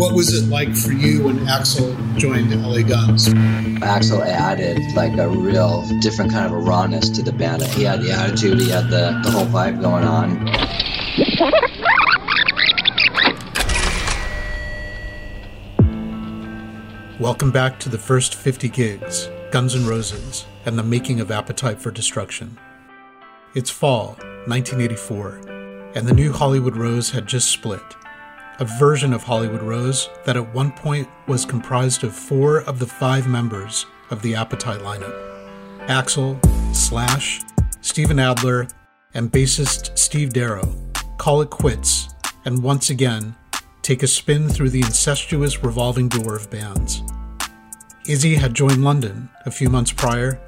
What was it like for you when Axl joined LA Guns? Axl added like a real different kind of a rawness to the band. He had the attitude, he had the, the whole vibe going on. Welcome back to the first 50 gigs, Guns N' Roses, and the making of Appetite for Destruction. It's fall, 1984, and the new Hollywood Rose had just split a version of Hollywood Rose that at one point was comprised of four of the five members of the Appetite lineup Axl, Slash, Steven Adler, and bassist Steve Darrow call it quits and once again take a spin through the incestuous revolving door of bands. Izzy had joined London a few months prior,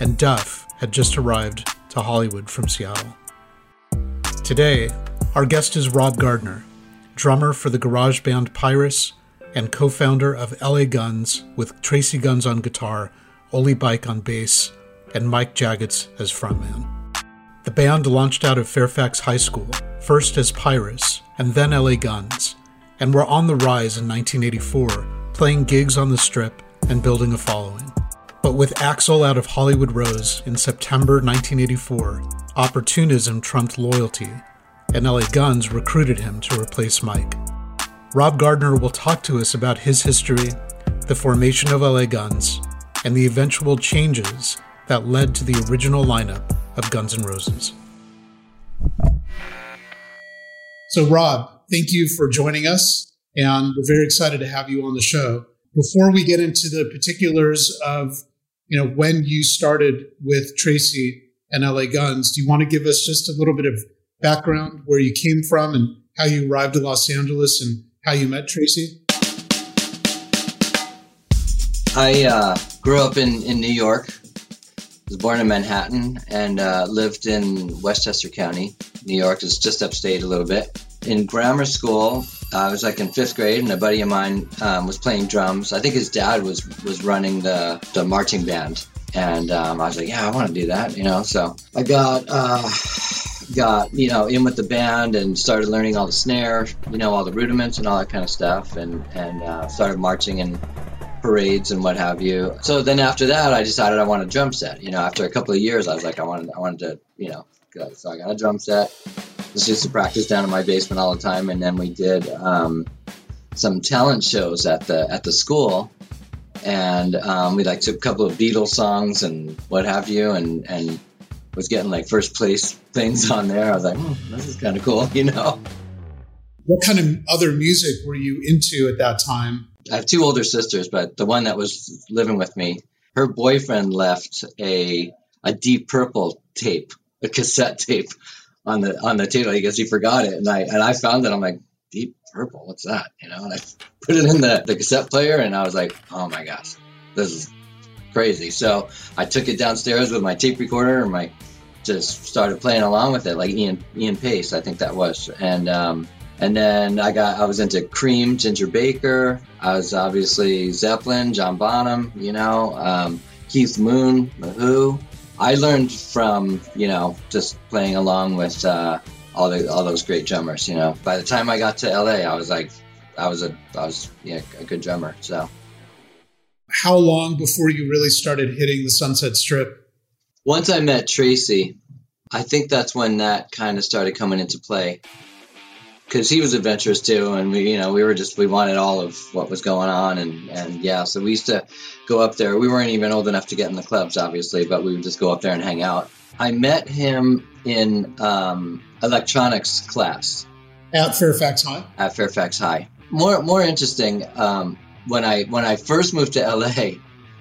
and Duff had just arrived to Hollywood from Seattle. Today, our guest is Rob Gardner, drummer for the garage band Pyrrhus, and co founder of LA Guns with Tracii Guns on guitar, Ole Beich on bass, and Mike Jagosz as frontman. The band launched out of Fairfax High School, first as Pyrrhus and then LA Guns, and were on the rise in 1984, playing gigs on the strip and building a following. But with Axl out of Hollywood Rose in September 1984, opportunism trumped loyalty and LA Guns recruited him to replace Mike. Rob Gardner will talk to us about his history, the formation of LA Guns, and the eventual changes that led to the original lineup of Guns N' Roses. So, Rob, thank you for joining us, and we're very excited to have you on the show. Before we get into the particulars of you know when you started with Tracii and LA Guns, do you want to give us just a little bit of background, where you came from, and how you arrived to Los Angeles, and how you met Tracii? I uh, grew up in, in New York. Was born in Manhattan and uh, lived in Westchester County, New York. It's just upstate a little bit. In grammar school, I was like in fifth grade, and a buddy of mine um, was playing drums. I think his dad was was running the the marching band, and um, I was like, "Yeah, I want to do that," you know. So I got uh, got you know in with the band and started learning all the snare, you know, all the rudiments and all that kind of stuff, and and uh, started marching in parades and what have you. So then after that, I decided I wanted a drum set. You know, after a couple of years, I was like, I wanted I wanted to you know go. So I got a drum set. Just used to practice down in my basement all the time, and then we did um, some talent shows at the at the school and um, we like took a couple of Beatles songs and what have you, and and was getting like first place things on there. I was like, oh, this is kind of cool, you know. What kind of other music were you into at that time? I have two older sisters, but the one that was living with me, her boyfriend left a a Deep Purple tape, a cassette tape on the on the table. I guess he forgot it, and I and I found it. I'm like, Deep Purple, what's that? You know, and I put it in the, the cassette player, and I was like, oh my gosh, this is crazy. So I took it downstairs with my tape recorder and my just started playing along with it, like Ian Ian Paice, I think that was, and um, and then I got I was into Cream, Ginger Baker. I was obviously Zeppelin, John Bonham, you know, um, Keith Moon, The Who. I learned from you know just playing along with uh, all the all those great drummers. You know, by the time I got to LA, I was like, I was a I was yeah, a good drummer. So how long before you really started hitting the Sunset Strip? Once I met Tracii, I think that's when that kind of started coming into play. Because he was adventurous too, and we, you know, we were just we wanted all of what was going on, and and yeah, so we used to go up there. We weren't even old enough to get in the clubs, obviously, but we would just go up there and hang out. I met him in um, electronics class at Fairfax High. At Fairfax High. More more interesting. Um, when I when I first moved to LA.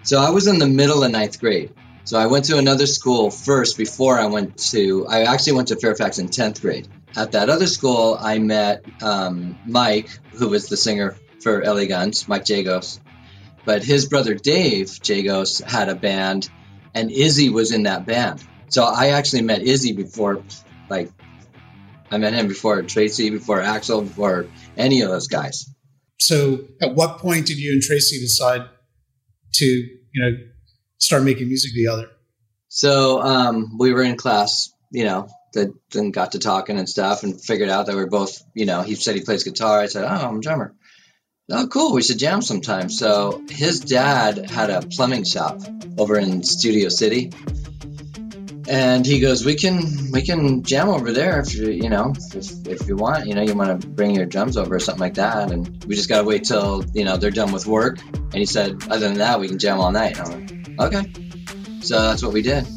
So I was in the middle of ninth grade. So I went to another school first before I went to. I actually went to Fairfax in tenth grade. At that other school, I met um, Mike, who was the singer for LA Guns, Mike Jagosz. But his brother Dave Jagosz had a band, and Izzy was in that band. So I actually met Izzy before, like, I met him before Tracii, before Axl, before any of those guys. So, at what point did you and Tracii decide to, you know, start making music together? So, um, we were in class, you know, that then got to talking and stuff, and figured out that we are both, you know, he said he plays guitar. I said, oh, I'm a drummer, oh, cool, we should jam sometime. So his dad had a plumbing shop over in Studio City. And he goes, we can we can jam over there if you you know if, if you want you know you want to bring your drums over or something like that and we just gotta wait till you know they're done with work and he said other than that we can jam all night and I'm like okay so that's what we did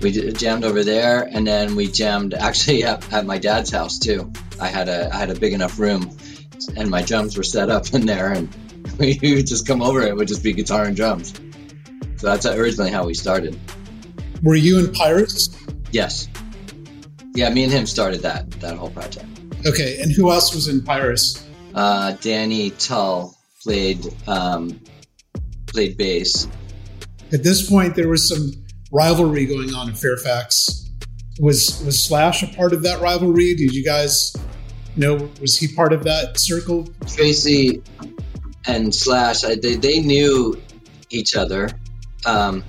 we jammed over there and then we jammed actually at, at my dad's house too I had a I had a big enough room and my drums were set up in there, and we would just come over. And it would just be guitar and drums. So that's originally how we started. Were you in Pyrrhus? Yes. Yeah, me and him started that that whole project. Okay, and who else was in Pyrrhus? Uh, Danny Tull played um, played bass. At this point, there was some rivalry going on in Fairfax. Was was Slash a part of that rivalry? Did you guys know, was he part of that circle? Tracii and Slash, I, they, they knew each other, um,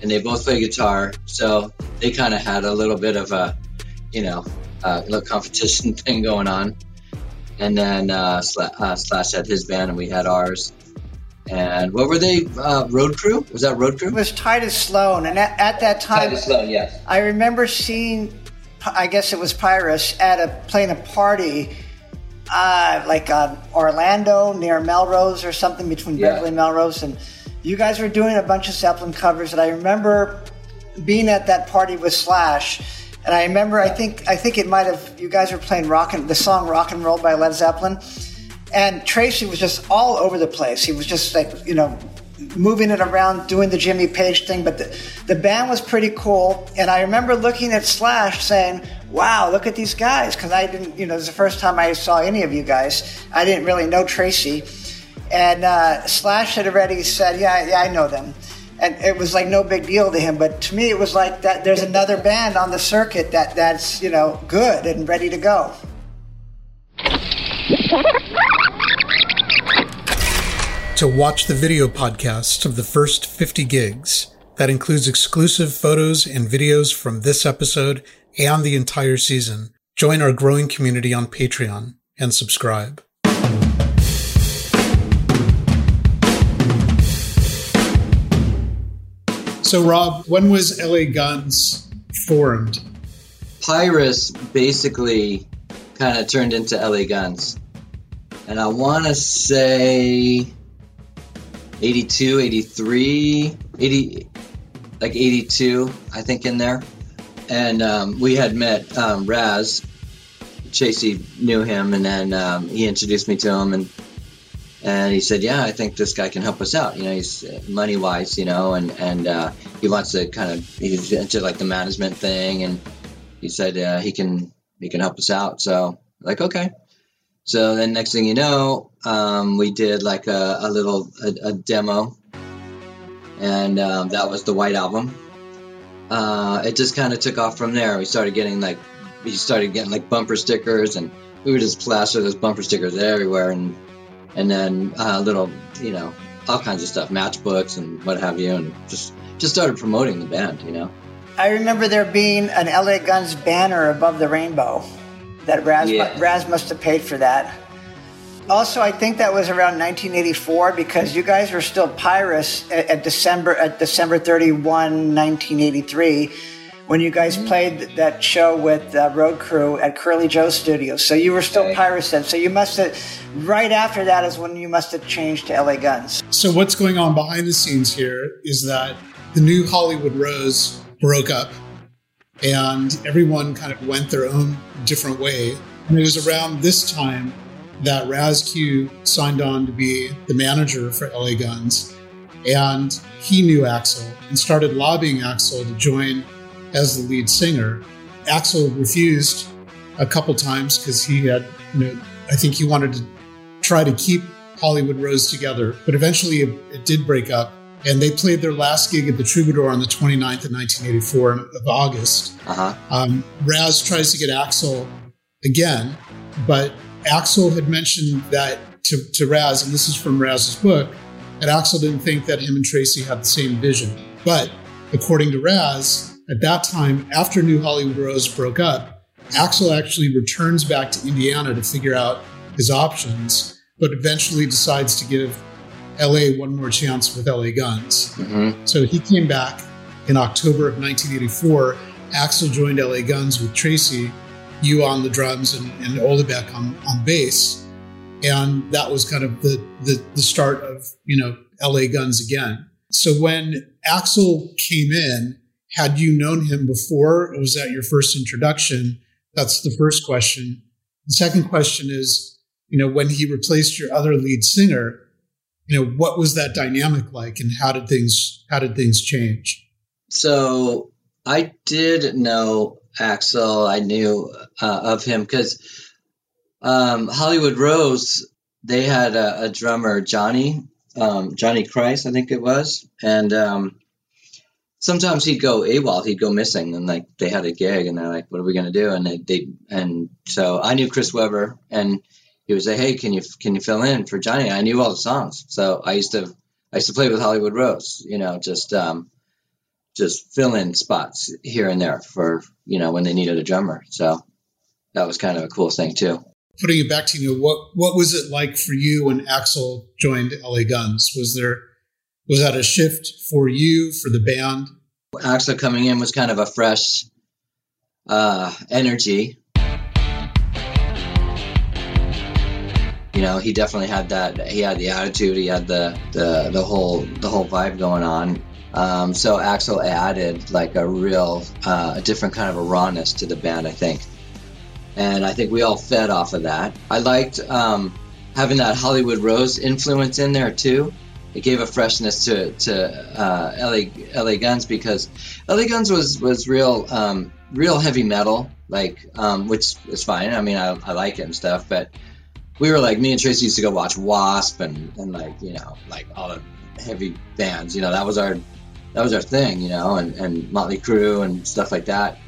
and they both play guitar, so they kind of had a little bit of a, you know, uh, little competition thing going on. And then uh, Slash, uh, Slash had his band, and we had ours. And what were they? Uh, road Crew? Was that Road Crew? It was Tidus Sloan, and at, at that time, Tidus Sloan, yes. I remember seeing I guess it was Pyrrhus at a playing a party, uh, like uh, Orlando near Melrose or something between yeah. Beverly and Melrose, and you guys were doing a bunch of Zeppelin covers. And I remember being at that party with Slash, and I remember I think I think it might have you guys were playing rock and the song "Rock and Roll" by Led Zeppelin, and Tracii was just all over the place. He was just like you know moving it around, doing the Jimmy Page thing. But the, the band was pretty cool. And I remember looking at Slash saying, wow, look at these guys. Because I didn't, you know, it was the first time I saw any of you guys. I didn't really know Tracii. And uh, Slash had already said, yeah, yeah, I know them. And it was like no big deal to him. But to me, it was like that there's another band on the circuit that, that's, you know, good and ready to go. to watch the video podcast of the first 50 gigs. That includes exclusive photos and videos from this episode and the entire season. Join our growing community on Patreon and subscribe. So, Rob, when was LA Guns formed? Pyrrhus basically kind of turned into LA Guns. And I want to say 82, 83, 80, like 82, I think, in there. And um, we had met um, Raz. Chasey knew him, and then um, he introduced me to him, and and he said, "Yeah, I think this guy can help us out. You know, he's uh, money wise, you know, and and uh, he wants to kind of he's into like the management thing, and he said uh, he can he can help us out. So like, okay. So then next thing you know, um, we did like a, a little a, a, demo, and um, that was the White Album. Uh, it just kind of took off from there. We started getting like we started getting like bumper stickers, and we would just plaster those bumper stickers everywhere, and and then uh, little you know all kinds of stuff, matchbooks and what have you, and just just started promoting the band. You know. I remember there being an LA Guns banner above the rainbow that Raz, yeah. Raz must have paid for that. Also, I think that was around 1984 because you guys were still Pyrrhus at, at December at December 31, 1983, when you guys played that show with uh, Road Crew at Curly Joe Studios. So you were still okay. Pyrrhus then. So you must have right after that is when you must have changed to LA Guns. So what's going on behind the scenes here is that the new Hollywood Rose broke up and everyone kind of went their own different way. And it was around this time that Raz Cue signed on to be the manager for LA Guns. And he knew Axl and started lobbying Axl to join as the lead singer. Axl refused a couple times because he had, you know, I think he wanted to try to keep Hollywood Rose together, but eventually it, it did break up and they played their last gig at the Troubadour on the 29th of 1984 of August. Uh-huh. Um, Raz tries to get Axl again, but Axl had mentioned that to, to Raz, and this is from Raz's book, that Axl didn't think that him and Tracii had the same vision. But according to Raz, at that time, after New Hollywood Rose broke up, Axl actually returns back to Indiana to figure out his options but eventually decides to give LA one more chance with LA Guns. Mm-hmm. So he came back in October of 1984. Axl joined LA Guns with Tracii, you on the drums, and, and Ole Beich on, on bass. And that was kind of the, the, the start of, you know, LA Guns again. So when Axl came in, had you known him before? Was that your first introduction? That's the first question. The second question is, you know, when he replaced your other lead singer, you know, what was that dynamic like and how did things how did things change? So I did know Axl. I knew uh, of him because um, Hollywood Rose, they had a, a drummer, Johnny, um, Johnny Kreis, I think it was. And um, sometimes he'd go AWOL, he'd go missing, and like they had a gig, and they're like, "What are we gonna do?" And they, they and so I knew Chris Weber, and he would say, "Hey, can you can you fill in for Johnny?" I knew all the songs, so I used to I used to play with Hollywood Rose, you know, just um, just fill in spots here and there for you know when they needed a drummer. So that was kind of a cool thing too. Putting it back to you, what what was it like for you when Axl joined LA Guns? Was there was that a shift for you for the band? Axl coming in was kind of a fresh uh, energy. You know, he definitely had that. He had the attitude. He had the the, the whole the whole vibe going on. Um, so Axl added like a real, uh, a different kind of a rawness to the band, I think. And I think we all fed off of that. I liked um, having that Hollywood Rose influence in there too it gave a freshness to to uh, LA LA Guns because LA Guns was was real um, real heavy metal like um, which is fine. I mean I, I like it and stuff, but we were like me and Tracii used to go watch Wasp and and like you know like all the heavy bands. You know that was our that was our thing. You know and and Motley Crue and stuff like that.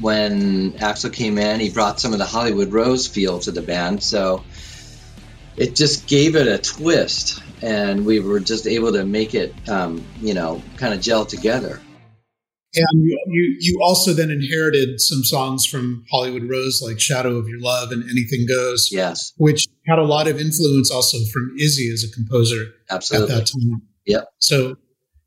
When Axl came in, he brought some of the Hollywood Rose feel to the band, so it just gave it a twist and we were just able to make it, um, you know, kind of gel together. And you, you also then inherited some songs from Hollywood Rose, like "Shadow of Your Love" and "Anything Goes." Yes, which had a lot of influence also from Izzy as a composer. Absolutely. At that time. Yep. So,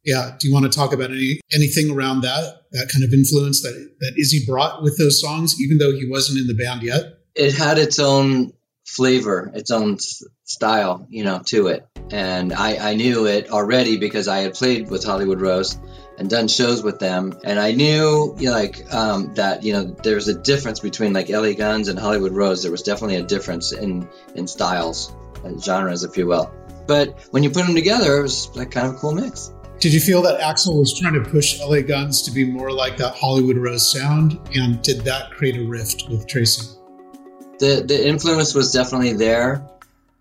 yeah, do you want to talk about any anything around that that kind of influence that that Izzy brought with those songs, even though he wasn't in the band yet? It had its own flavor, its own style, you know, to it. And I, I knew it already because I had played with Hollywood Rose and done shows with them. And I knew, you know, like um, that, you know, there's a difference between like LA Guns and Hollywood Rose. There was definitely a difference in in styles, and genres, if you will. But when you put them together, it was like kind of a cool mix. Did you feel that Axl was trying to push LA Guns to be more like that Hollywood Rose sound? And did that create a rift with Tracii? The the influence was definitely there,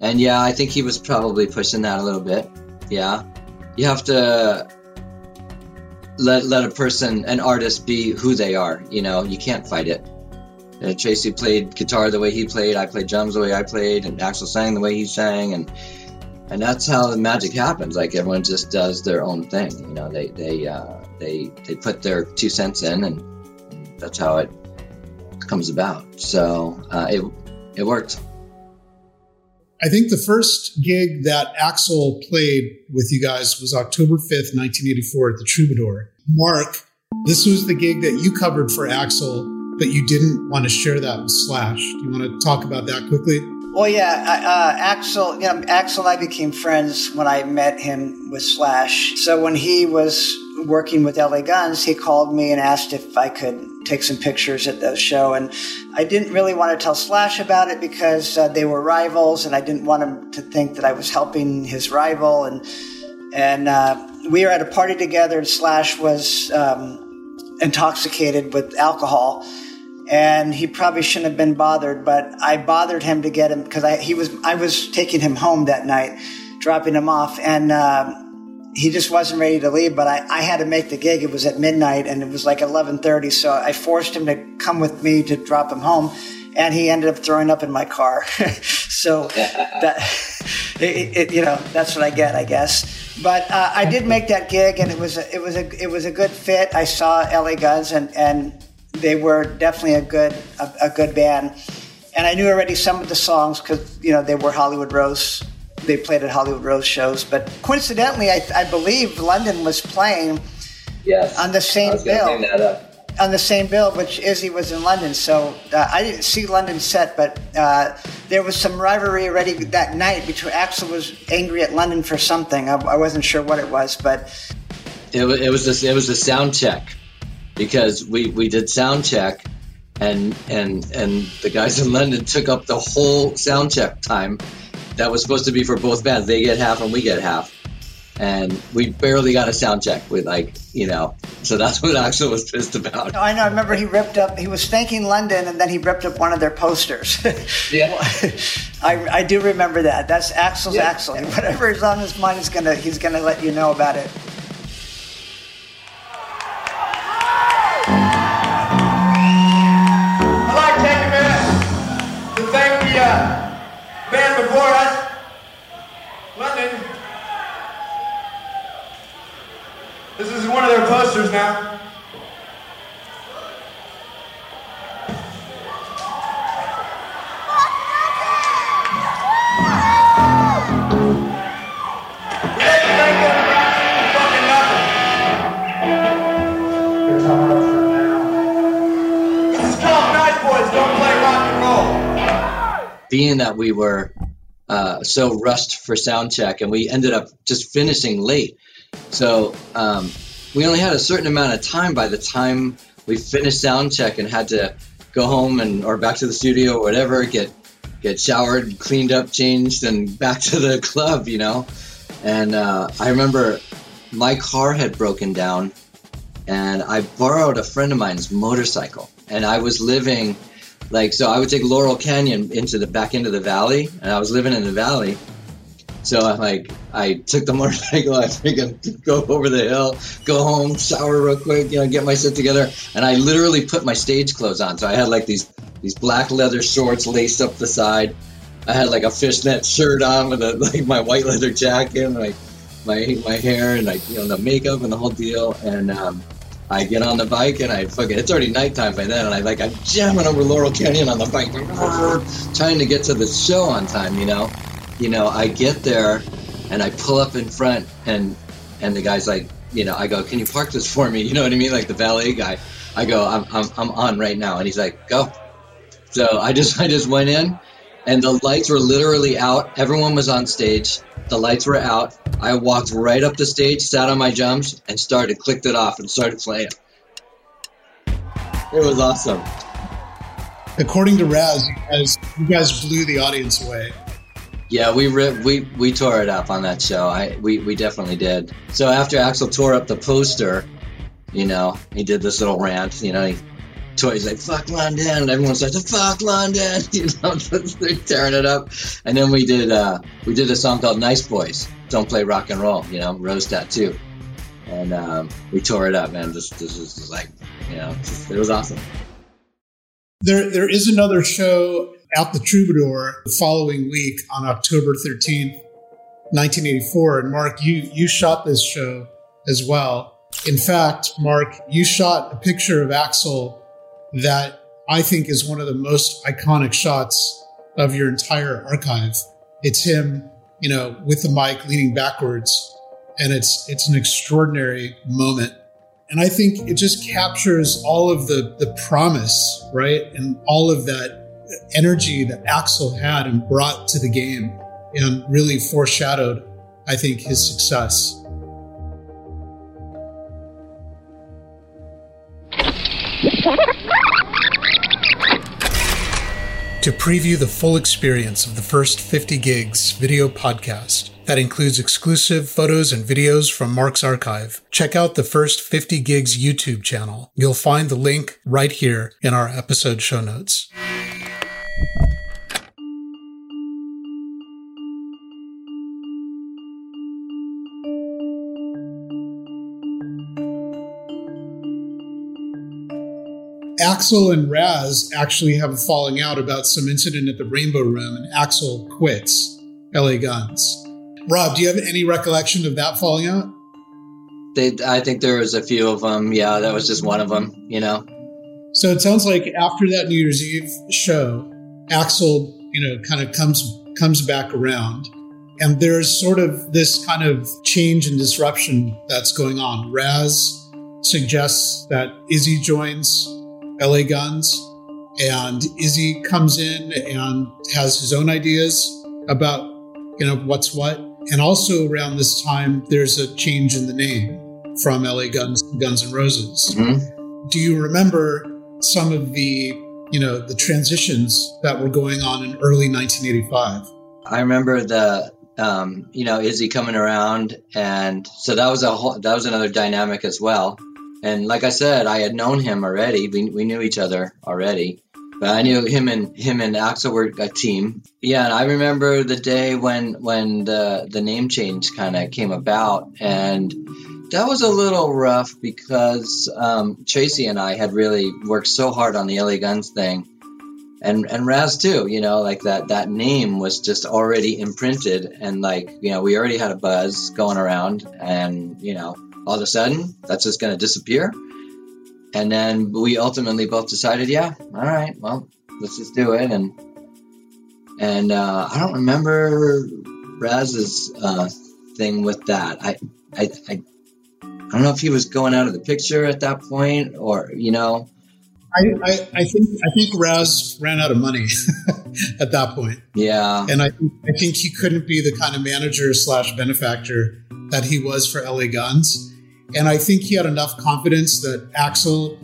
and yeah, I think he was probably pushing that a little bit. Yeah, you have to let let a person, an artist, be who they are. You know, you can't fight it. Uh, Tracii played guitar the way he played. I played drums the way I played, and Axl sang the way he sang, and and that's how the magic happens. Like everyone just does their own thing. You know, they they uh, they they put their two cents in, and, and that's how it comes about. So uh, it it worked. I think the first gig that Axl played with you guys was October 5th, 1984 at the Troubadour. Mark, this was the gig that you covered for Axl, but you didn't want to share that with Slash. Do you want to talk about that quickly? Well, yeah, uh, Axl, you know, Axl and I became friends when I met him with Slash. So when he was working with LA Guns, he called me and asked if I could take some pictures at the show. And I didn't really want to tell Slash about it because uh, they were rivals, and I didn't want him to think that I was helping his rival. And and uh, we were at a party together, and Slash was um, intoxicated with alcohol. And he probably shouldn't have been bothered, but I bothered him to get him because I he was I was taking him home that night, dropping him off, and uh, he just wasn't ready to leave, but I, I had to make the gig. It was at midnight and it was like 1130. So I forced him to come with me to drop him home. And he ended up throwing up in my car. so that, it, it, you know, that's what I get, I guess. But uh, I did make that gig and it was a, it was a, it was a good fit. I saw LA Guns and, and they were definitely a good, a, a good band. and I knew already some of the songs because you know they were Hollywood Rose. They played at Hollywood Rose shows, but coincidentally, I, I believe London was playing yes. on the same bill. On the same bill, which Izzy was in London, so uh, I didn't see London set, but uh, there was some rivalry already that night between Axl was angry at London for something. I, I wasn't sure what it was, but it, it was this, it was a sound check because we we did sound check and and and the guys in London took up the whole sound check time that was supposed to be for both bands. They get half and we get half. And we barely got a sound check with like, you know, so that's what Axl was pissed about. I know. I remember he ripped up, he was thanking London and then he ripped up one of their posters. yeah. I, I do remember that. That's Axl's yeah. Axl. Whatever is on his mind is to, he's going to let you know about it. Band before us, London. This is one of their posters now. Being that we were uh, so rushed for sound check and we ended up just finishing late. So um, we only had a certain amount of time by the time we finished sound check and had to go home and or back to the studio or whatever, get get showered, cleaned up, changed, and back to the club, you know. And uh, I remember my car had broken down, and I borrowed a friend of mine's motorcycle, and I was living like so I would take Laurel Canyon into the back into the valley, and I was living in the valley. So I like I took the motorcycle, I freaking go over the hill, go home, shower real quick, you know, get my shit together, and I literally put my stage clothes on. So I had like these these black leather shorts laced up the side. I had like a fishnet shirt on with a like my white leather jacket, and like my my hair and like you know the makeup and the whole deal, and um, I get on the bike and I fucking it's already nighttime by then and I like I'm jamming over Laurel Canyon on the bike trying to get to the show on time, you know. You know, I get there and I pull up in front and and the guy's like, you know, I go, Can you park this for me? You know what I mean? Like the valet guy. I go, I'm I'm I'm on right now and he's like, Go. So I just I just went in and the lights were literally out. Everyone was on stage. The lights were out. I walked right up the stage, sat on my jumps, and started, clicked it off, and started playing. It was awesome. According to Raz, you guys, you guys blew the audience away. Yeah, we we we tore it up on that show. I we, we definitely did. So after Axl tore up the poster, you know, he did this little rant. You know, he toys like fuck London, and everyone starts fuck London, you know, they're tearing it up. And then we did uh, we did a song called Nice Boys, Don't Play Rock and Roll, you know, Rose Tattoo, and um, we tore it up, man. This this was like, you know, it was awesome. There there is another show out the Troubadour the following week on October thirteenth, nineteen eighty four, and Mark, you you shot this show as well. In fact, Mark, you shot a picture of Axl that I think is one of the most iconic shots of your entire archive. It's him, you know, with the mic leaning backwards, and it's it's an extraordinary moment. And I think it just captures all of the the promise, right? And all of that energy that Axl had and brought to the game and really foreshadowed, I think, his success. To preview the full experience of the first 50 gigs video podcast that includes exclusive photos and videos from Mark's archive, check out the first 50 gigs YouTube channel. You'll find the link right here in our episode show notes. Axl and Raz actually have a falling out about some incident at the Rainbow Room, and Axl quits LA Guns. Rob, do you have any recollection of that falling out? They, I think there was a few of them. Yeah, that was just one of them. You know. So it sounds like after that New Year's Eve show, Axl, you know, kind of comes comes back around. And there's sort of this kind of change and disruption that's going on. Raz suggests that Izzy joins LA Guns, and Izzy comes in and has his own ideas about, you know, what's what. And also around this time, there's a change in the name from LA Guns to Guns N' Roses. Mm-hmm. Do you remember some of the, you know, the transitions that were going on in early 1985? I remember the um, you know, Izzy coming around, and so that was a whole, that was another dynamic as well. And like I said, I had known him already. We, we knew each other already, but I knew him and him and Axl were a team. Yeah, and I remember the day when when the the name change kind of came about, and that was a little rough because um, Tracii and I had really worked so hard on the LA Guns thing and and Raz too. You know, like that that name was just already imprinted, and like you know, we already had a buzz going around, and you know, all of a sudden that's just going to disappear. And then we ultimately both decided, yeah, all right, well, let's just do it. And and uh, I don't remember Raz's uh, thing with that. I, I I I don't know if he was going out of the picture at that point, or you know, I, I, I, think I think Raz ran out of money at that point. Yeah, and I I think he couldn't be the kind of manager slash benefactor that he was for LA Guns, and I think he had enough confidence that Axl,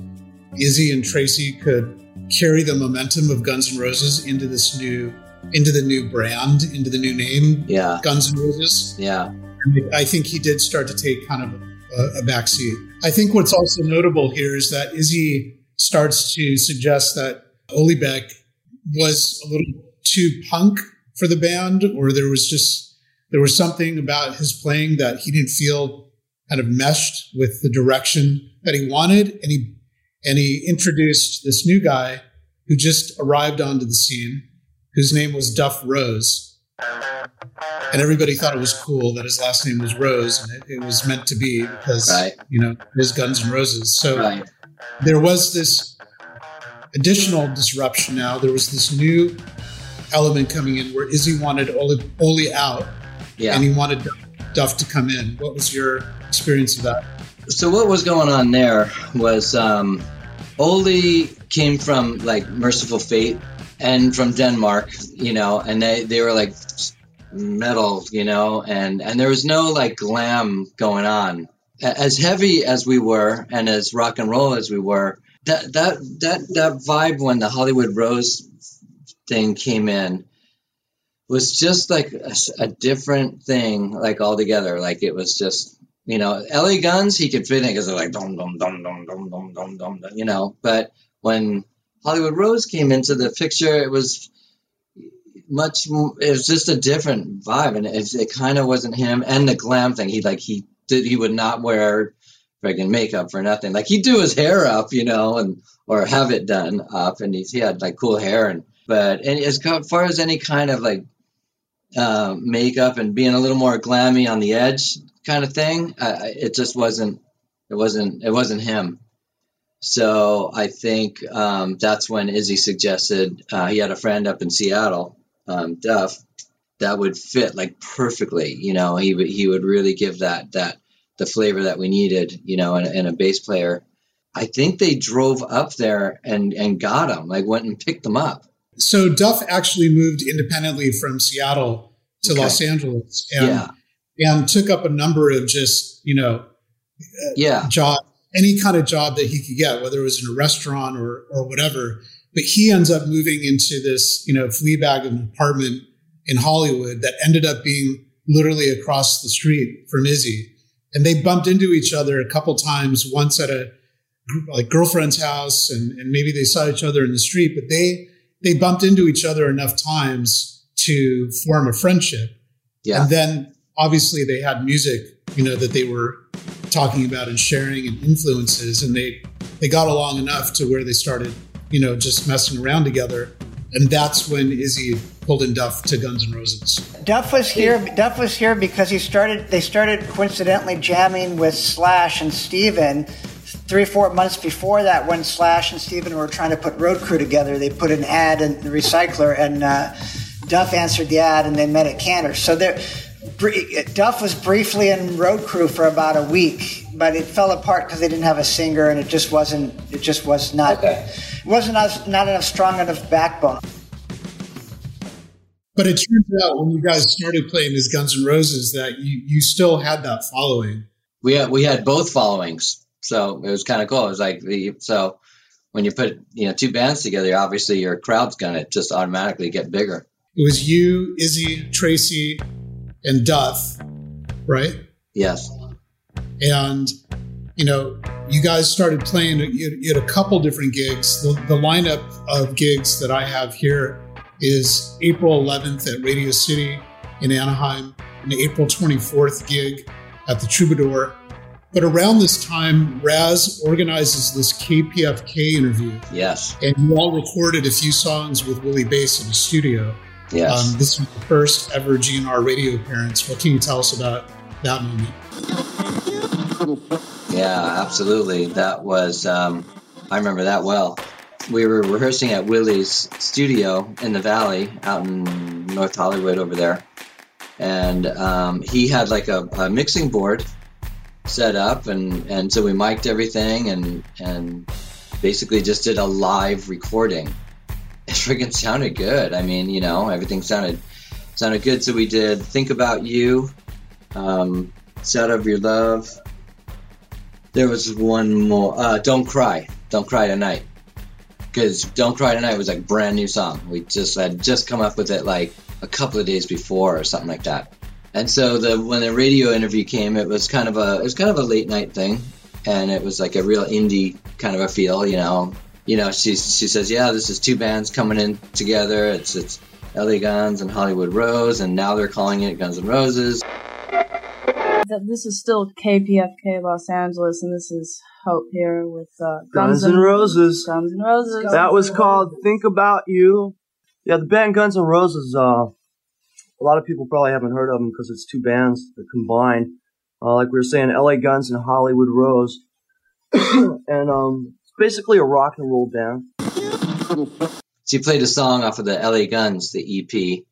Izzy, and Tracii could carry the momentum of Guns N' Roses into this new into the new brand, into the new name, yeah, Guns N' Roses. Yeah, and I think he did start to take kind of a, a backseat. I think what's also notable here is that Izzy starts to suggest that Ole Beich was a little too punk for the band, or there was just there was something about his playing that he didn't feel kind of meshed with the direction that he wanted, and he and he introduced this new guy who just arrived onto the scene, whose name was Duff Rose. And everybody thought it was cool that his last name was Rose, and it, it was meant to be because right. you know his Guns and Roses. So right there was this additional disruption now. There was this new element coming in where Izzy wanted Ole, Ole out yeah. and he wanted Duff to come in. What was your experience of that? So what was going on there was um, Ole came from like Mercyful Fate and from Denmark, you know, and they, they were like metal, you know, and, and there was no like glam going on as heavy as we were and as rock and roll as we were, that that that that vibe when the Hollywood Rose thing came in was just like a, a different thing, like altogether. Like it was just you know, LA Guns he could fit in because they're like dum dum dum dum dum dum dum dum, you know. But when Hollywood Rose came into the picture, it was much. It was just a different vibe, and it, it kind of wasn't him. And the glam thing, he like he did he would not wear friggin' makeup for nothing. Like he'd do his hair up, you know, and or have it done up, and he had like cool hair, and but and as far as any kind of like uh, makeup and being a little more glammy on the edge kind of thing, uh, it just wasn't. It wasn't. It wasn't him. So I think um, that's when Izzy suggested uh, he had a friend up in Seattle, um, Duff, that would fit like perfectly. You know, he would he would really give that that the flavor that we needed. You know, and, a bass player. I think they drove up there and and got him. Like went and picked them up. So Duff actually moved independently from Seattle to okay. Los Angeles, and yeah. And took up a number of just you know, yeah, job any kind of job that he could get, whether it was in a restaurant or or whatever. But he ends up moving into this you know flea bag of an apartment in Hollywood that ended up being literally across the street from Izzy. And they bumped into each other a couple times, once at a like girlfriend's house and, and maybe they saw each other in the street, but they they bumped into each other enough times to form a friendship. Yeah. And then obviously they had music, you know, that they were talking about and sharing and influences and they they got along enough to where they started, you know, just messing around together. And that's when Izzy pulled in Duff to Guns N' Roses. Duff was here. Duff was here because he started. They started coincidentally jamming with Slash and Steven. three four months before that, when Slash and Steven were trying to put Road Crew together, they put an ad in the recycler, and uh, Duff answered the ad, and they met at Cantor. So there, Duff was briefly in Road Crew for about a week, but it fell apart because they didn't have a singer, and it just wasn't. It just was not. Okay. It wasn't not, not enough strong enough backbone. But it turns out when you guys started playing as Guns N' Roses that you, you still had that following. We had we had both followings, so it was kind of cool. It was like the so when you put you know two bands together, obviously your crowd's gonna just automatically get bigger. It was you, Izzy, Tracii, and Duff, right? Yes. And you know, you guys started playing. You had a couple different gigs. The, the lineup of gigs that I have here is April 11th at Radio City in Anaheim, an April 24th gig at the Troubadour. But around this time, Raz organizes this KPFK interview. Yes. And you all recorded a few songs with Willie Bass in the studio. Yes. Um, this was the first ever GNR radio appearance. What can you tell us about that moment? Yeah, absolutely. That was, um, I remember that well we were rehearsing at Willie's studio in the valley out in North Hollywood over there. And um, he had like a, a, mixing board set up, and, and so we mic'd everything and, and basically just did a live recording. It sounded good. I mean, you know, everything sounded sounded good. So we did "Think About You," um, "Out of Your Love." There was one more. Uh, "Don't Cry," "Don't Cry Tonight." because "Don't Cry Tonight" was like brand new song. We just had just come up with it like a couple of days before or something like that. And so the when the radio interview came, it was kind of a it was kind of a late night thing, and it was like a real indie kind of a feel, you know. You know, she she says, yeah, this is two bands coming in together. It's it's LA Guns and Hollywood Rose, and now they're calling it Guns N' Roses. This is still KPFK Los Angeles, and this is Hope here with uh, Guns, Guns N' Roses. Guns N' Roses. That was called "Think About You." Yeah, the band Guns N' Roses. Uh, a lot of people probably haven't heard of them because it's two bands that combined. Uh, like we were saying, L.A. Guns and Hollywood Rose, and um, it's basically a rock and roll band. She played a song off of the L.A. Guns, the EP,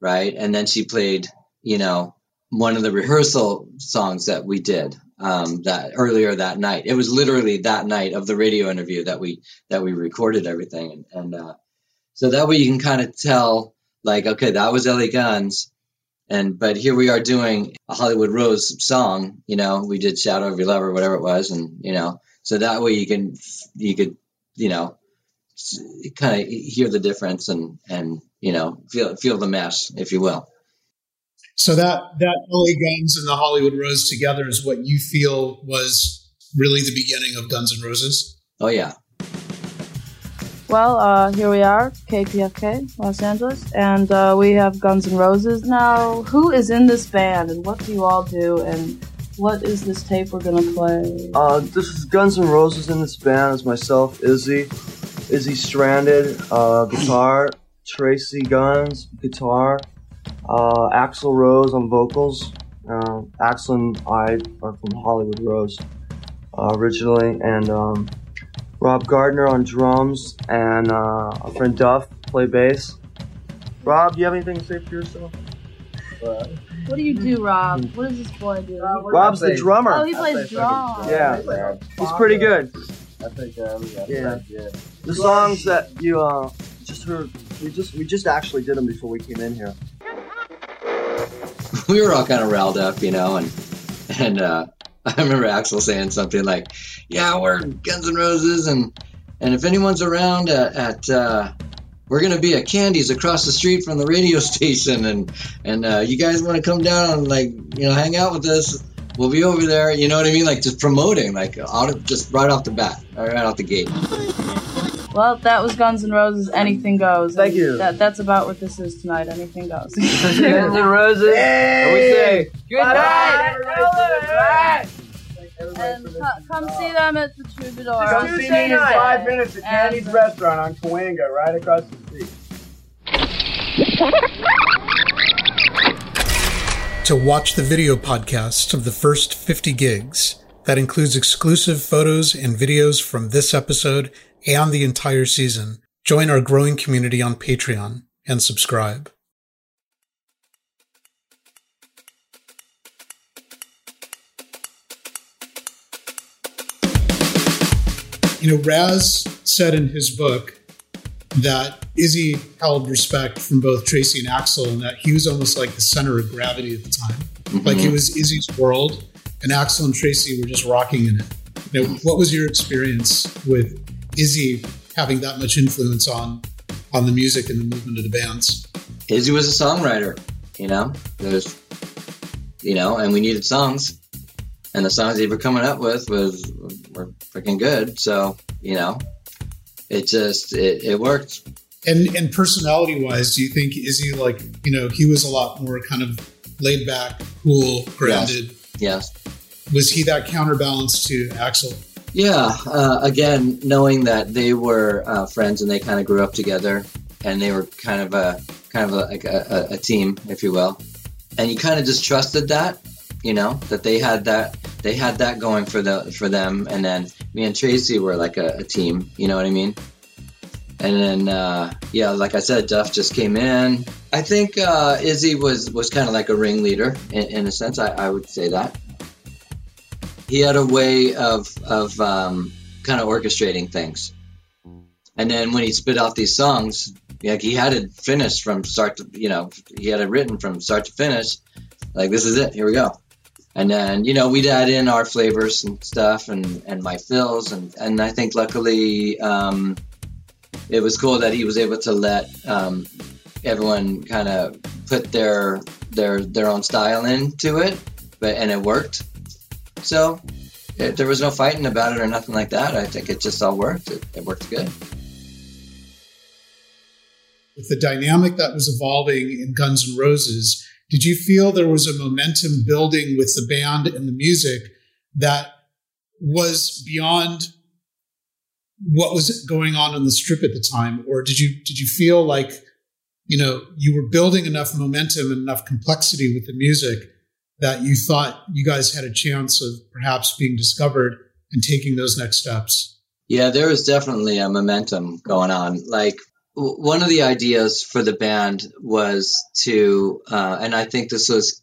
right? And then she played, you know, one of the rehearsal songs that we did um, that earlier that night. It was literally that night of the radio interview that we that we recorded everything, and, and uh, so that way you can kind of tell like, okay, that was LA Guns, and but here we are doing a Hollywood Rose song. You know, we did Shadow of Your Love or whatever it was, and you know, so that way you can you could you know kind of hear the difference and and you know feel feel the mesh, if you will. So that that LA Guns and the Hollywood Rose together is what you feel was really the beginning of Guns N' Roses. Oh yeah. Well, uh, here we are, KPFK, Los Angeles, and uh, we have Guns N' Roses. Now, who is in this band, and what do you all do, and what is this tape we're gonna play? Uh, this is Guns N' Roses in this band. Is myself, Izzy, Izzy Stradlin, uh, guitar, Tracii Guns, guitar, uh, Axl Rose on vocals. Uh, Axl and I are from Hollywood Rose uh, originally, and um, Rob Gardner on drums, and uh, our friend Duff play bass. Rob, do you have anything to say for yourself? What do you do, Rob? What does this boy do? Uh, Rob's the drummer. Oh, he plays drums. Yeah, he's pretty good. I think uh, yeah. yeah. The songs that you uh, just heard, we just we just actually did them before we came in here. we were all kind of riled up, you know, and and uh, I remember Axl saying something like, "Yeah, we're Guns N' Roses, and and if anyone's around at, at uh, we're gonna be at Candy's across the street from the radio station, and and uh, you guys want to come down and like you know hang out with us." We'll be over there, you know what I mean? Like just promoting, like out of, just right off the bat, right out the gate. Well, that was Guns N' Roses. Anything goes. Thank you. That, that's about what this is tonight. Anything goes. Guns N' Roses. And we say good night. And um, come see them at the Troubadour. Come see me in five minutes at Candy's Restaurant on Cahuenga, right across the street. To watch the video podcast of the first 50 gigs, that includes exclusive photos and videos from this episode and the entire season. Join our growing community on Patreon and subscribe. You know, Raz said in his book that Izzy held respect from both Tracii and Axl, and that he was almost like the center of gravity at the time. Mm-hmm. Like it was Izzy's world, and Axl and Tracii were just rocking in it. You know, what was your experience with Izzy having that much influence on on the music and the movement of the bands? Izzy was a songwriter, you know. There's, you know, and we needed songs, and the songs they were coming up with was were freaking good. So you know, it just it, it worked. And and personality wise, do you think Izzy like you know he was a lot more kind of laid back, cool, grounded? Yes. yes. Was he that counterbalance to Axl? Yeah. Uh, again, knowing that they were uh, friends and they kind of grew up together, and they were kind of a kind of a, like a, a, a team, if you will, and you kind of just trusted that, you know, that they had that they had that going for the for them, and then me and Tracii were like a, a team. You know what I mean? And then uh, yeah, like I said, Duff just came in. I think uh, Izzy was was kind of like a ringleader in, in a sense. I, I, would say that he had a way of of um, kind of orchestrating things. And then when he spit out these songs, like he had it finished from start to you know he had it written from start to finish. Like this is it. Here we go and then you know we'd add in our flavors and stuff and and my fills. And and I think luckily um, it was cool that he was able to let um, everyone kind of put their their their own style into it but and it worked. So it, there was no fighting about it or nothing like that. I think it just all worked. It, it worked good. With the dynamic that was evolving in Guns N' Roses did you feel there was a momentum building with the band and the music that was beyond what was going on on the strip at the time? Or did you did you feel like you know you were building enough momentum and enough complexity with the music that you thought you guys had a chance of perhaps being discovered and taking those next steps? Yeah there was definitely a momentum going on. Like one of the ideas for the band was to, uh, and I think this was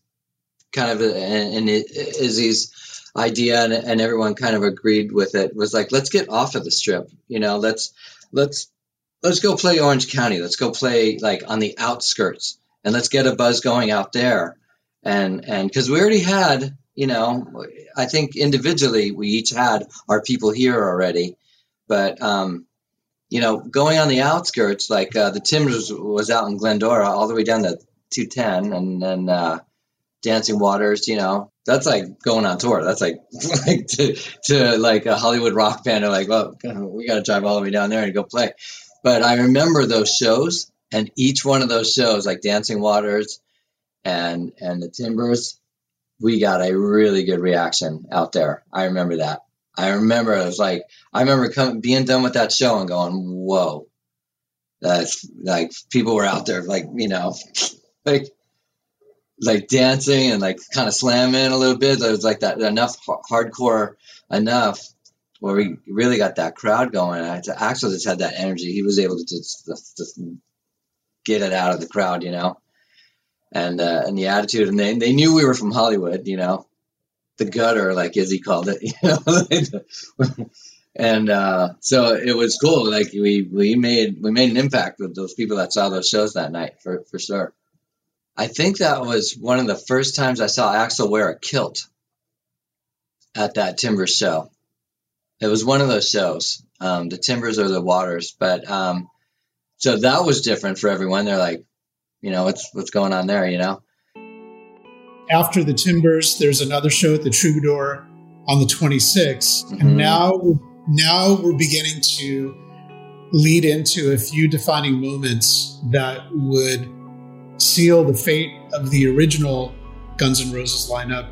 kind of an Izzy's idea, and, and everyone kind of agreed with it. Was like, let's get off of the strip. You know, let's let's let's go play Orange County. Let's go play like on the outskirts, and let's get a buzz going out there. And and because we already had, you know, I think individually we each had our people here already, but um, you know, going on the outskirts, like uh, the Timbers was out in Glendora all the way down to 210 and then uh, Dancing Waters, you know, that's like going on tour. That's like like to, to like a Hollywood rock band are like, well, we got to drive all the way down there and go play. But I remember those shows and each one of those shows, like Dancing Waters and and the Timbers, we got a really good reaction out there. I remember that. I remember it was like I remember coming being done with that show and going, "Whoa!" That's like people were out there, like you know, like like dancing and like kind of slamming a little bit. There was like that enough hardcore enough where we really got that crowd going. I, Axl just had that energy. He was able to just, just, just get it out of the crowd, you know, and uh, and the attitude. And they they knew we were from Hollywood, you know, the gutter, like Izzy called it, you know. and uh, so it was cool. Like we we made we made an impact with those people that saw those shows that night for for sure. I think that was one of the first times I saw Axl wear a kilt at that Timbers show. It was one of those shows, um, the Timbers or the Waters, but um, so that was different for everyone. They're like, you know, what's what's going on there, you know? After the Timbers, there's another show at the Troubadour on the 26th, mm-hmm. and now now we're beginning to lead into a few defining moments that would seal the fate of the original Guns N' Roses lineup.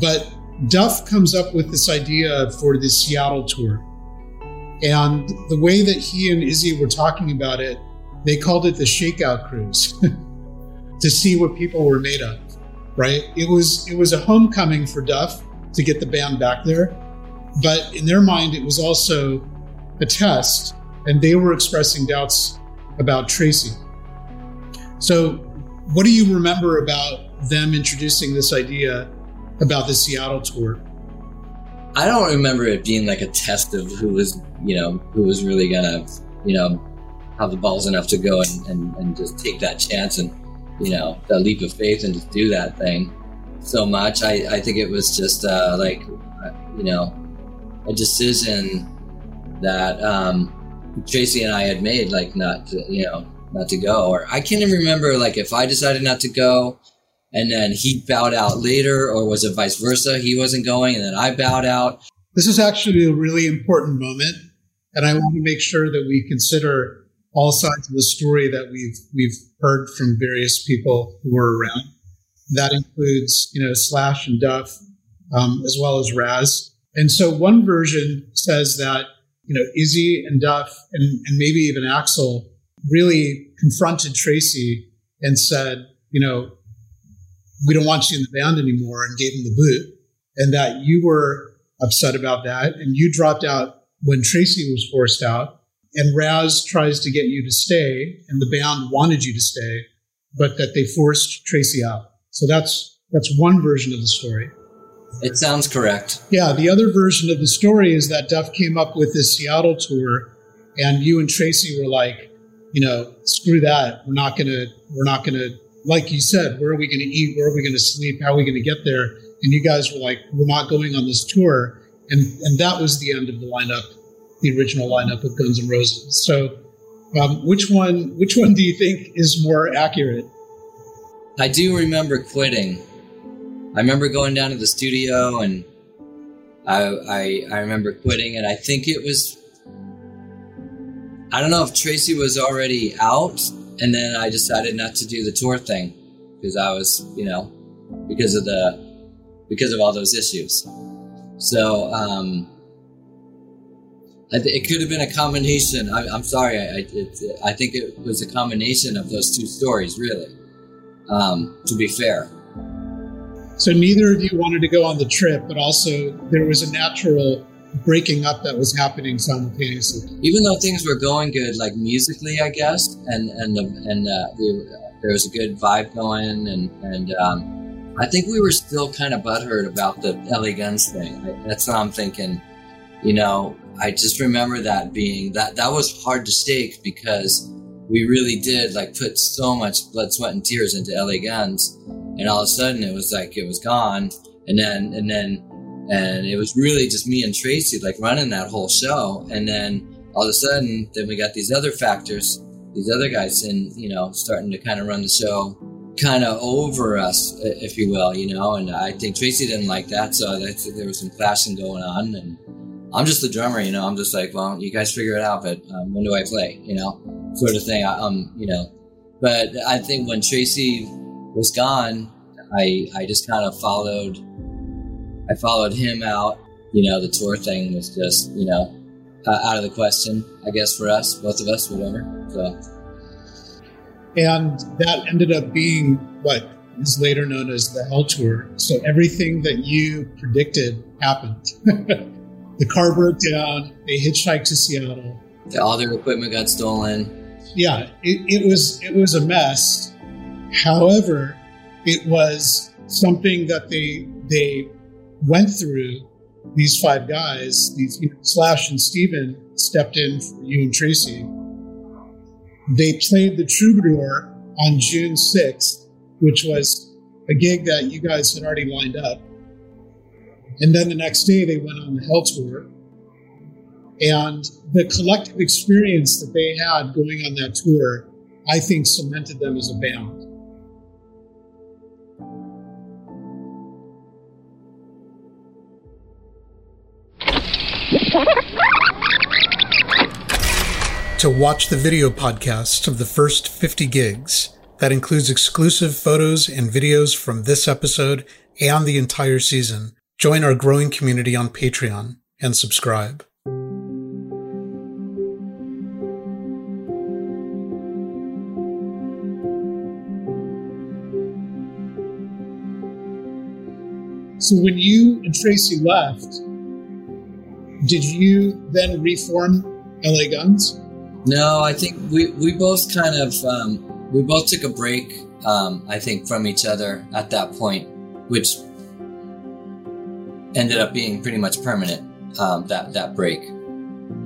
But Duff comes up with this idea for the Seattle tour. And the way that he and Izzy were talking about it, they called it the Shakeout Cruise to see what people were made of right? It was it was a homecoming for Duff to get the band back there, but in their mind, it was also a test, and they were expressing doubts about Tracii. So, what do you remember about them introducing this idea about the Seattle tour? I don't remember it being like a test of who was, you know, who was really gonna, you know, have the balls enough to go and, and, and just take that chance and, you know, that leap of faith and just do that thing so much. I, I think it was just uh, like, uh, you know, a decision that um, Tracii and I had made, like not to, you know, not to go. Or I can't even remember, like if I decided not to go and then he bowed out later, or was it vice versa? He wasn't going and then I bowed out. This is actually a really important moment, and I want to make sure that we consider all sides of the story that we've we've heard from various people who were around. That includes, you know, Slash and Duff, um, as well as Raz. And so one version says that, you know, Izzy and Duff and, and maybe even Axl really confronted Tracii and said, you know, we don't want you in the band anymore and gave him the boot. And that you were upset about that and you dropped out when Tracii was forced out. And Raz tries to get you to stay and the band wanted you to stay, but that they forced Tracii out. So that's that's one version of the story. It sounds correct. Yeah, the other version of the story is that Duff came up with this Seattle tour, and you and Tracii were like, you know, screw that. We're not gonna. We're not gonna. Like you said, where are we gonna eat? Where are we gonna sleep? How are we gonna get there? And you guys were like, we're not going on this tour, and and that was the end of the lineup, the original lineup of Guns N' Roses. So, um, which one? Which one do you think is more accurate? I do remember quitting. I remember going down to the studio and I, I, I remember quitting, and I think it was. I don't know if Tracii was already out, and then I decided not to do the tour thing because I was, you know, because of the because of all those issues. So um, it could have been a combination. I, am sorry. I, it, I think it was a combination of those two stories, really um, to be fair. So neither of you wanted to go on the trip, but also there was a natural breaking up that was happening simultaneously. Even though things were going good, like musically, I guess, and and and uh, the, there was a good vibe going, and and um, I think we were still kind of butthurt about the LA Guns thing. That's what I'm thinking. You know, I just remember that being that that was hard to stake because we really did like put so much blood, sweat, and tears into LA Guns, and all of a sudden it was like it was gone, and then and then and it was really just me and Tracii like running that whole show, and then all of a sudden then we got these other factors, these other guys, and you know starting to kind of run the show kind of over us, if you will, you know. And I think Tracii didn't like that, so there was some clashing going on. And I'm just the drummer, you know. I'm just like, well, you guys figure it out, but um, when do I play, you know? sort of thing. I, um, you know, but I think when Tracii was gone, I I just kind of followed. I followed him out. You know, the tour thing was just you know out of the question. I guess for us, both of us, whatever. So, and that ended up being what is later known as the Hell Tour. So everything that you predicted happened. the car broke down. They hitchhiked to Seattle. All their equipment got stolen yeah, it, it was it was a mess. However, it was something that they they went through. These five guys, these you know, Slash and Steven stepped in for you and Tracii. They played the Troubadour on June 6th, which was a gig that you guys had already lined up. And then the next day they went on the Hell Tour. And the collective experience that they had going on that tour, I think cemented them as a band. To watch the video podcast of the first 50 gigs, that includes exclusive photos and videos from this episode and the entire season, join our growing community on Patreon and subscribe. So when you and Tracii left, did you then reform LA Guns? No, I think we, we both kind of um, we both took a break. Um, I think from each other at that point, which ended up being pretty much permanent. Um, that that break.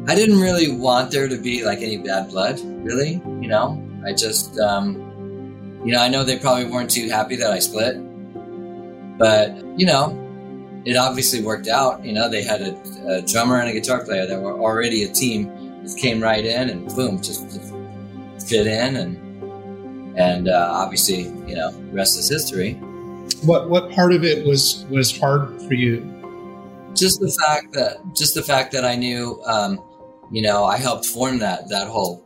I didn't really want there to be like any bad blood, really. You know, I just um, you know I know they probably weren't too happy that I split, but you know it obviously worked out. You know, they had a, a, drummer and a guitar player that were already a team. Just came right in and boom, just, just fit in, and and uh, obviously, you know, rest is history. What what part of it was was hard for you? Just the fact that just the fact that I knew, um, you know, I helped form that that whole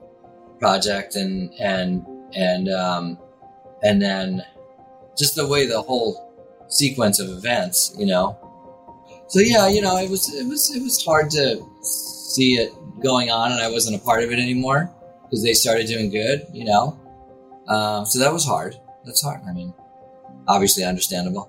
project, and and and um, and then just the way the whole sequence of events, you know, so yeah, you know, it was it was it was hard to see it going on, and I wasn't a part of it anymore because they started doing good, you know. Um, so that was hard. That's hard. I mean, obviously understandable.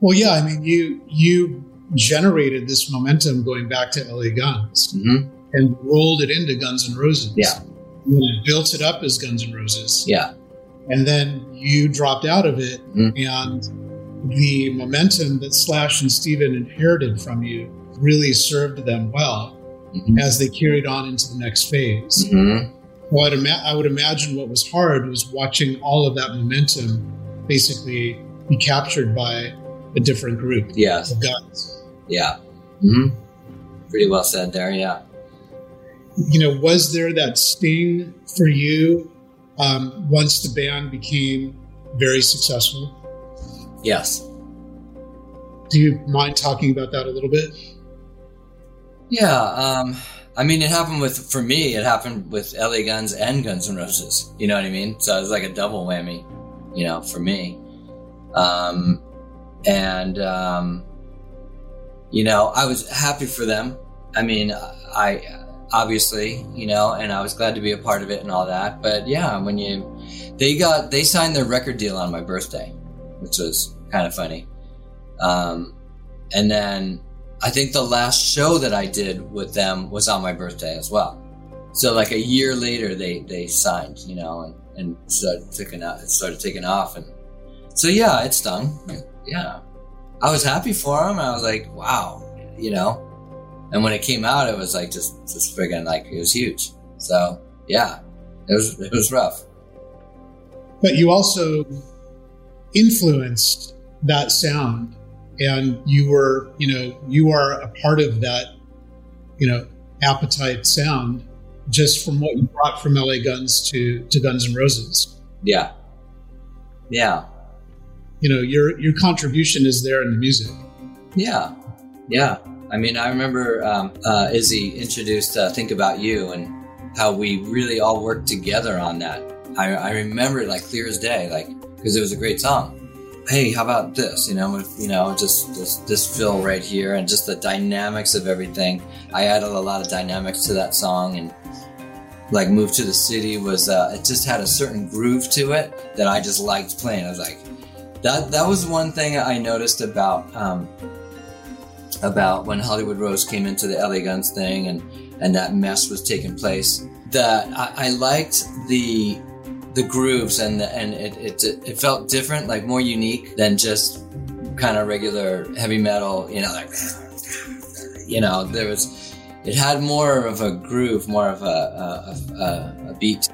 Well, yeah, I mean, you you generated this momentum going back to LA Guns mm-hmm. and rolled it into Guns N' Roses. Yeah, you built it up as Guns N' Roses. Yeah, and then you dropped out of it mm-hmm. and the momentum that Slash and Steven inherited from you really served them well mm-hmm. as they carried on into the next phase. Mm-hmm. Well, I'd ima- I would imagine what was hard was watching all of that momentum basically be captured by a different group yes. of guys. Yeah. Mm-hmm. Pretty well said there, yeah. You know, was there that sting for you um, once the band became very successful? Yes. Do you mind talking about that a little bit? Yeah. Um, I mean, it happened with, for me, it happened with LA Guns and Guns N' Roses. You know what I mean? So it was like a double whammy, you know, for me. Um, and, um, you know, I was happy for them. I mean, I obviously, you know, and I was glad to be a part of it and all that. But yeah, when you, they got, they signed their record deal on my birthday which was kind of funny. Um, and then I think the last show that I did with them was on my birthday as well. So like a year later, they they signed, you know, and and started taking out, started taking off, and so yeah, it stung. Yeah, I was happy for him. I was like, wow, you know. And when it came out, it was like just just friggin' like it was huge. So yeah, it was it was rough. But you also influenced that sound and you were you know you are a part of that you know appetite sound just from what you brought from la guns to to guns and roses yeah yeah you know your your contribution is there in the music yeah yeah i mean i remember um, uh, izzy introduced uh, think about you and how we really all worked together on that i, I remember it like clear as day like because it was a great song. Hey, how about this? You know, you know, just this, this fill right here, and just the dynamics of everything. I added a lot of dynamics to that song, and like "Move to the City" was uh, it just had a certain groove to it that I just liked playing. I was like, that that was one thing I noticed about um, about when Hollywood Rose came into the LA Guns thing, and and that mess was taking place. That I, I liked the the grooves and the, and it, it it felt different, like more unique than just kind of regular heavy metal. You know, like you know, there was it had more of a groove, more of a a, a, a beat.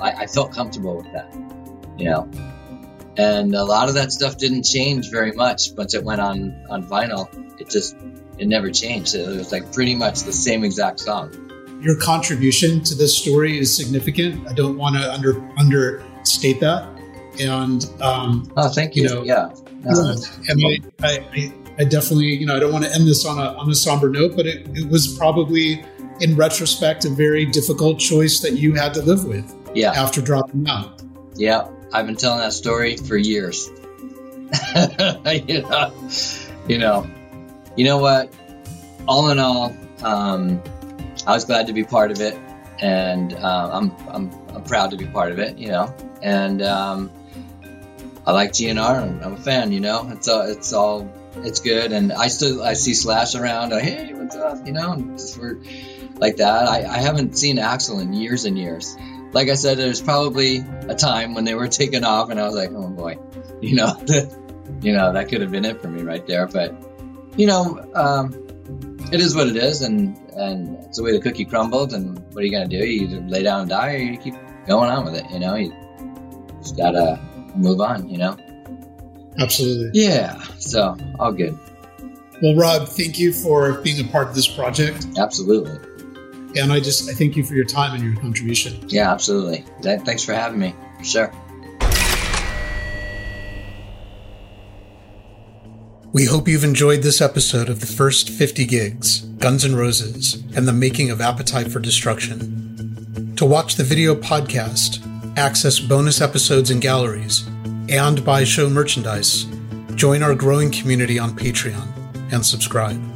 I, I felt comfortable with that, you know. And a lot of that stuff didn't change very much once it went on on vinyl. It just it never changed. It was like pretty much the same exact song your contribution to this story is significant. I don't want to under understate that. And um, oh, thank you. you know, yeah, no, and I, I, I, definitely, you know, I don't want to end this on a on a somber note, but it, it was probably, in retrospect, a very difficult choice that you had to live with. Yeah. After dropping out. Yeah, I've been telling that story for years. you know, you know, what? All in all, um, I was glad to be part of it, and uh, I'm, I'm I'm proud to be part of it. You know, and um, I like GNR. I'm, I'm a fan. You know, it's all it's all it's good. And I still I see Slash around. Like, hey, what's up? You know, just like that. I, I haven't seen Axl in years and years. Like I said, there's probably a time when they were taken off, and I was like, oh boy, you know, you know that could have been it for me right there. But you know, um, it is what it is, and and it's the way the cookie crumbled. And what are you gonna do? You either lay down and die, or you keep going on with it. You know, you just gotta move on. You know. Absolutely. Yeah. So all good. Well, Rob, thank you for being a part of this project. Absolutely. And I just I thank you for your time and your contribution. Yeah, absolutely. Thanks for having me. For sure. We hope you've enjoyed this episode of the first 50 gigs, Guns N' Roses, and the making of Appetite for Destruction. To watch the video podcast, access bonus episodes and galleries, and buy show merchandise, join our growing community on Patreon and subscribe.